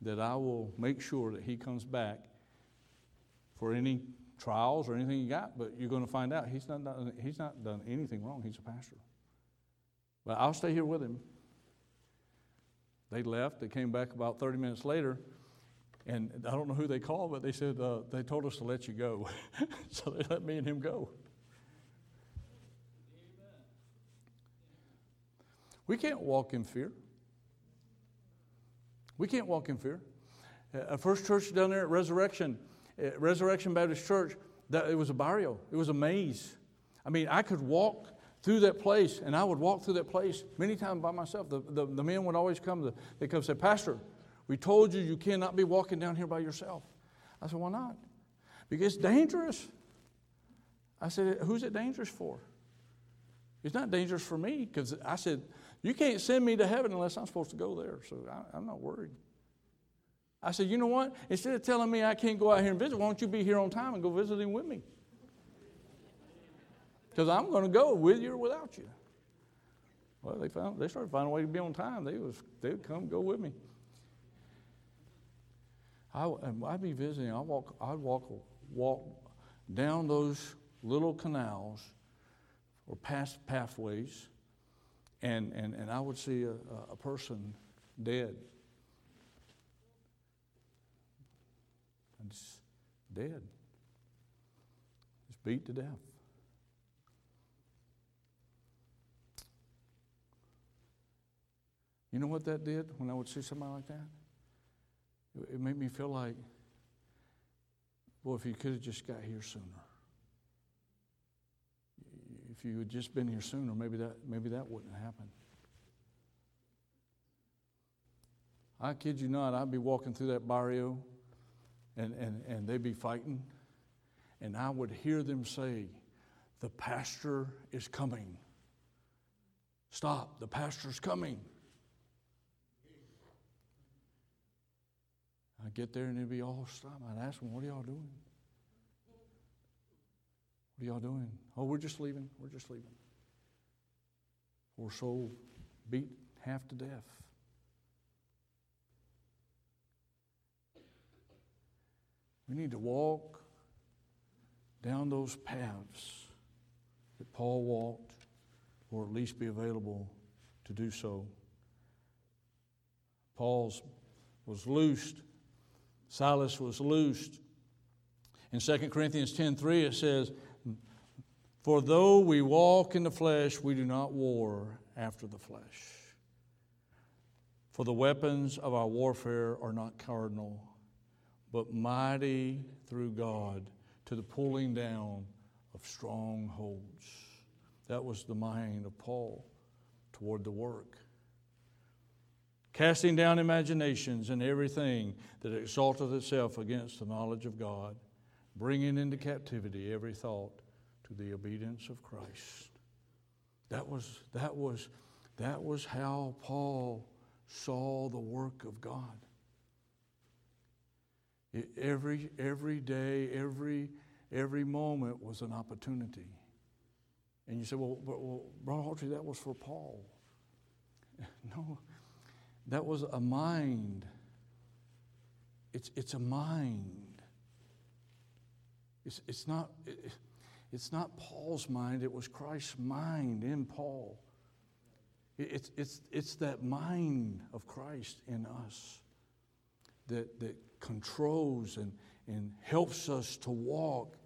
that I will make sure that he comes back for any trials or anything he got, but you're going to find out he's not done, he's not done anything wrong. He's a pastor. But I'll stay here with him. They left. They came back about 30 minutes later, and I don't know who they called, but they said, uh, they told us to let you go. so they let me and him go. We can't walk in fear. We can't walk in fear. Uh, First Church down there at Resurrection, uh, Resurrection Baptist Church, that, it was a barrio. It was a maze. I mean, I could walk through that place, and I would walk through that place many times by myself. The, the, the men would always come, to, they come and say, Pastor, we told you you cannot be walking down here by yourself. I said, why not? Because it's dangerous. I said, who's it dangerous for? It's not dangerous for me because I said, you can't send me to heaven unless I'm supposed to go there. So I, am not worried. I said, You know what? Instead of telling me I can't go out here and visit, why don't you be here on time and go visiting with me? Because I'm going to go with you or without you. Well, they found they started finding a way to be on time. They was they would come go with me. I, I'd be visiting. I walk. I'd walk walk down those little canals or past pathways and, and, and I would see a, a person dead. And just dead. Just beat to death. You know what that did when I would see somebody like that? It, it made me feel like, well, if you could have just got here sooner you had just been here sooner, maybe that, maybe that wouldn't happen. I kid you not, I'd be walking through that barrio and, and, and they'd be fighting, and I would hear them say, The pastor is coming. Stop, the pastor's coming. I'd get there and they'd be all stop. I'd ask them, What are y'all doing? What are y'all doing? Oh, we're just leaving. We're just leaving. We're so beat half to death. We need to walk down those paths that Paul walked, or at least be available to do so. Paul's was loosed. Silas was loosed. In 2 Corinthians 10:3 it says, "For though we walk in the flesh, we do not war after the flesh. For the weapons of our warfare are not cardinal, but mighty through God to the pulling down of strongholds. That was the mind of Paul toward the work. Casting down imaginations and everything that exalteth itself against the knowledge of God, bringing into captivity every thought to the obedience of Christ. That was, that was, that was how Paul saw the work of God. Every, every day, every, every moment was an opportunity. And you say, well, well Brother Autry, that was for Paul. No, that was a mind. It's, it's a mind. It's, it's, not, it, it's not Paul's mind, it was Christ's mind in Paul. It's, it's, it's that mind of Christ in us that, that controls and, and helps us to walk,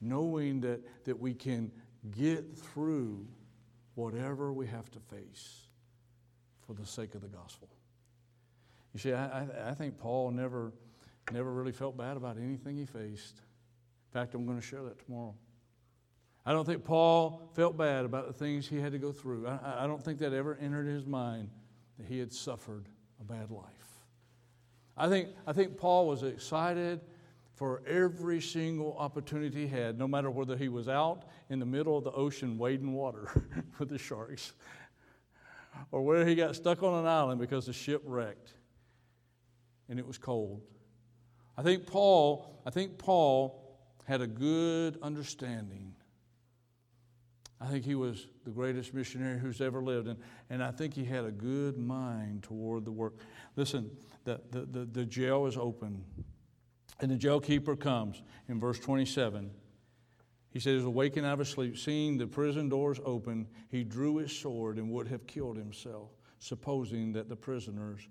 knowing that, that we can get through whatever we have to face for the sake of the gospel. You see, I, I think Paul never, never really felt bad about anything he faced. In fact, I'm going to share that tomorrow. I don't think Paul felt bad about the things he had to go through. I, I don't think that ever entered his mind that he had suffered a bad life. I think, I think Paul was excited for every single opportunity he had, no matter whether he was out in the middle of the ocean wading water with the sharks or whether he got stuck on an island because the ship wrecked and it was cold. I think Paul, I think Paul had a good understanding. I think he was the greatest missionary who's ever lived, and, and I think he had a good mind toward the work. Listen, the, the, the, the jail is open. And the jailkeeper comes in verse 27. He says, Awakened out of sleep, seeing the prison doors open, he drew his sword and would have killed himself, supposing that the prisoners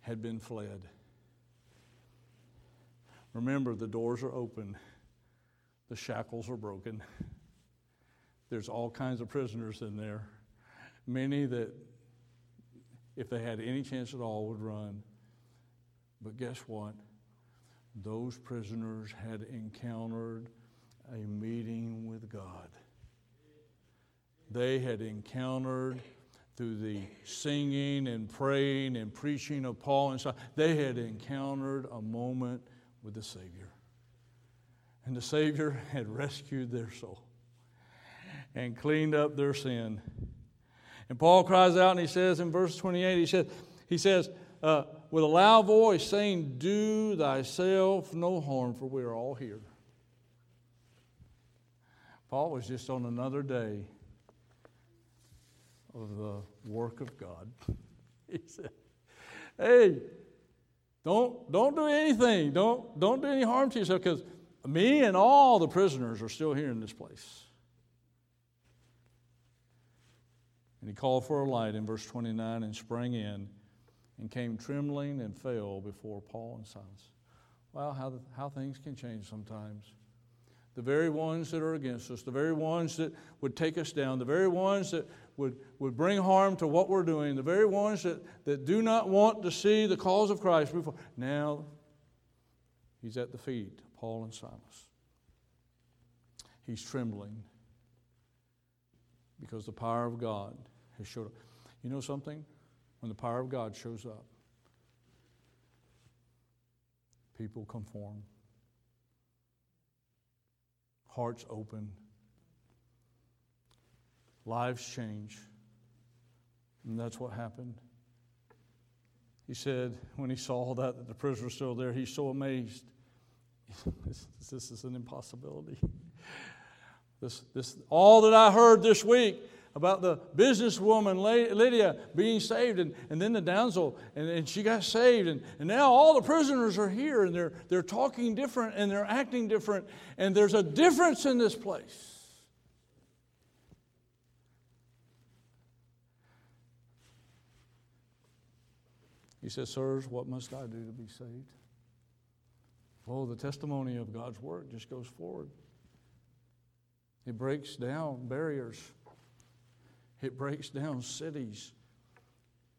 had been fled. Remember, the doors are open, the shackles are broken. There's all kinds of prisoners in there, many that, if they had any chance at all, would run. But guess what? Those prisoners had encountered a meeting with God. They had encountered through the singing and praying and preaching of Paul and so they had encountered a moment with the Savior. And the Savior had rescued their soul and cleaned up their sin. And Paul cries out and he says in verse 28, he says, he says, uh, with a loud voice, saying, Do thyself no harm, for we are all here. Paul was just on another day of the work of God. he said, Hey, don't, don't do anything. Don't, don't do any harm to yourself because me and all the prisoners are still here in this place. And he called for a light in verse 29 and sprang in and came trembling and fell before Paul and Silas. Well, how, how things can change sometimes. The very ones that are against us, the very ones that would take us down, the very ones that would, would bring harm to what we're doing, the very ones that, that do not want to see the cause of Christ before. Now, he's at the feet, of Paul and Silas. He's trembling because the power of God has showed up. You know something? when the power of God shows up, people conform, hearts open, lives change. And that's what happened. He said, when he saw that, that the prisoner was still there, he's so amazed. this, this is an impossibility. This, this, all that I heard this week about the businesswoman Lydia being saved, and, and then the damsel, and, and she got saved, and, and now all the prisoners are here, and they're, they're talking different, and they're acting different, and there's a difference in this place. He says, Sirs, what must I do to be saved? Oh, the testimony of God's word just goes forward. It breaks down barriers, it breaks down cities,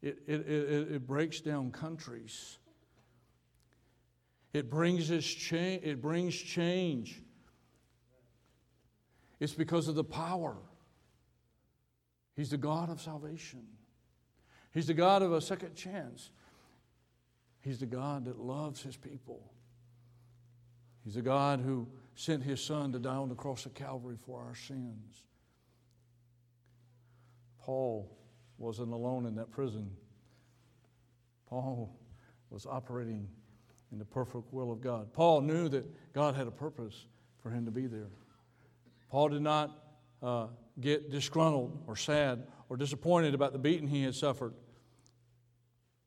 it, it, it, it breaks down countries. It brings, us cha- it brings change. It's because of the power. He's the God of salvation. He's the God of a second chance. He's the God that loves his people. He's the God who sent his son to die on the cross of Calvary for our sins. Paul wasn't alone in that prison. Paul was operating in the perfect will of God. Paul knew that God had a purpose for him to be there. Paul did not uh, get disgruntled or sad or disappointed about the beating he had suffered.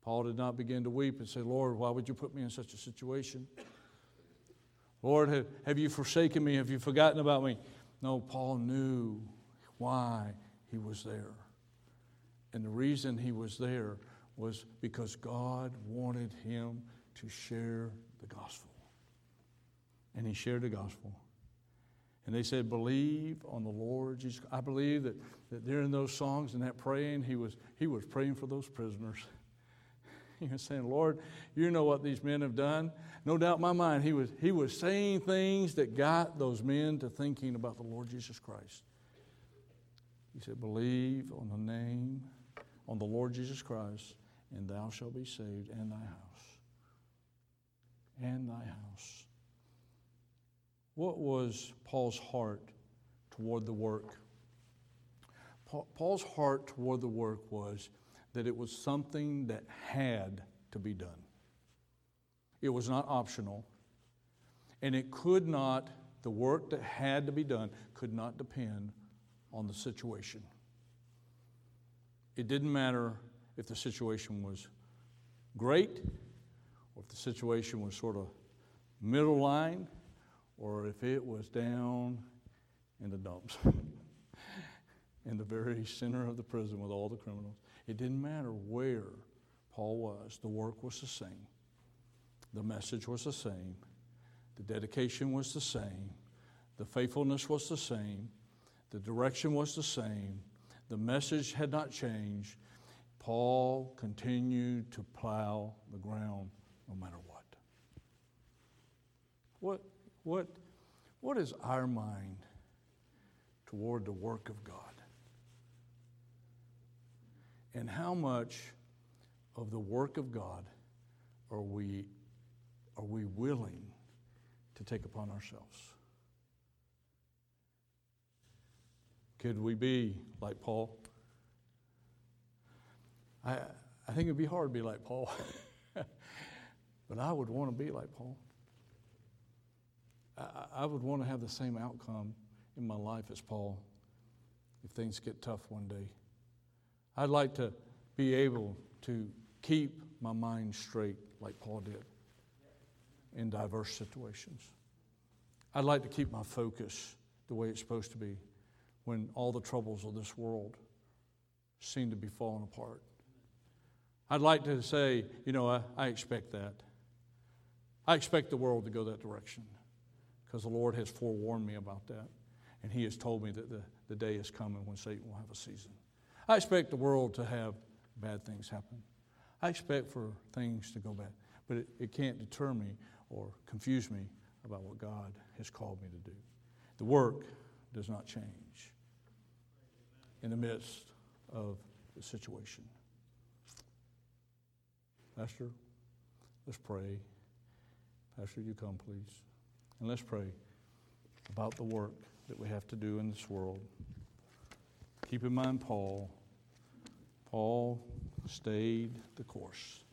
Paul did not begin to weep and say, Lord, why would you put me in such a situation? Lord, have, have you forsaken me? Have you forgotten about me? No, Paul knew why he was there. And the reason he was there was because God wanted him to share the gospel. And he shared the gospel. And they said, Believe on the Lord Jesus. I believe that, that during those songs and that praying, he was, he was praying for those prisoners. He was saying, Lord, you know what these men have done. No doubt in my mind, he was, he was saying things that got those men to thinking about the Lord Jesus Christ. He said, Believe on the name, on the Lord Jesus Christ, and thou shalt be saved, and thy house. And thy house. What was Paul's heart toward the work? Paul's heart toward the work was that it was something that had to be done. It was not optional. And it could not, the work that had to be done could not depend on the situation. It didn't matter if the situation was great, or if the situation was sort of middle line, or if it was down in the dumps, in the very center of the prison with all the criminals. It didn't matter where Paul was, the work was the same, the message was the same, the dedication was the same, the faithfulness was the same, the direction was the same, the message had not changed. Paul continued to plow the ground no matter what. What, what, what is our mind toward the work of God? And how much of the work of God are we, are we willing to take upon ourselves? Could we be like Paul? I, I think it'd be hard to be like Paul, but I would want to be like Paul. I, I would want to have the same outcome in my life as Paul if things get tough one day. I'd like to be able to keep my mind straight like Paul did in diverse situations. I'd like to keep my focus the way it's supposed to be when all the troubles of this world seem to be falling apart. I'd like to say, you know, I, I expect that. I expect the world to go that direction because the Lord has forewarned me about that. And He has told me that the, the day is coming when Satan will have a season. I expect the world to have bad things happen. I expect for things to go bad, but it, it can't deter me or confuse me about what God has called me to do. The work does not change in the midst of the situation. Pastor, let's pray. Pastor, you come, please. And let's pray about the work that we have to do in this world. Keep in mind Paul. Paul stayed the course.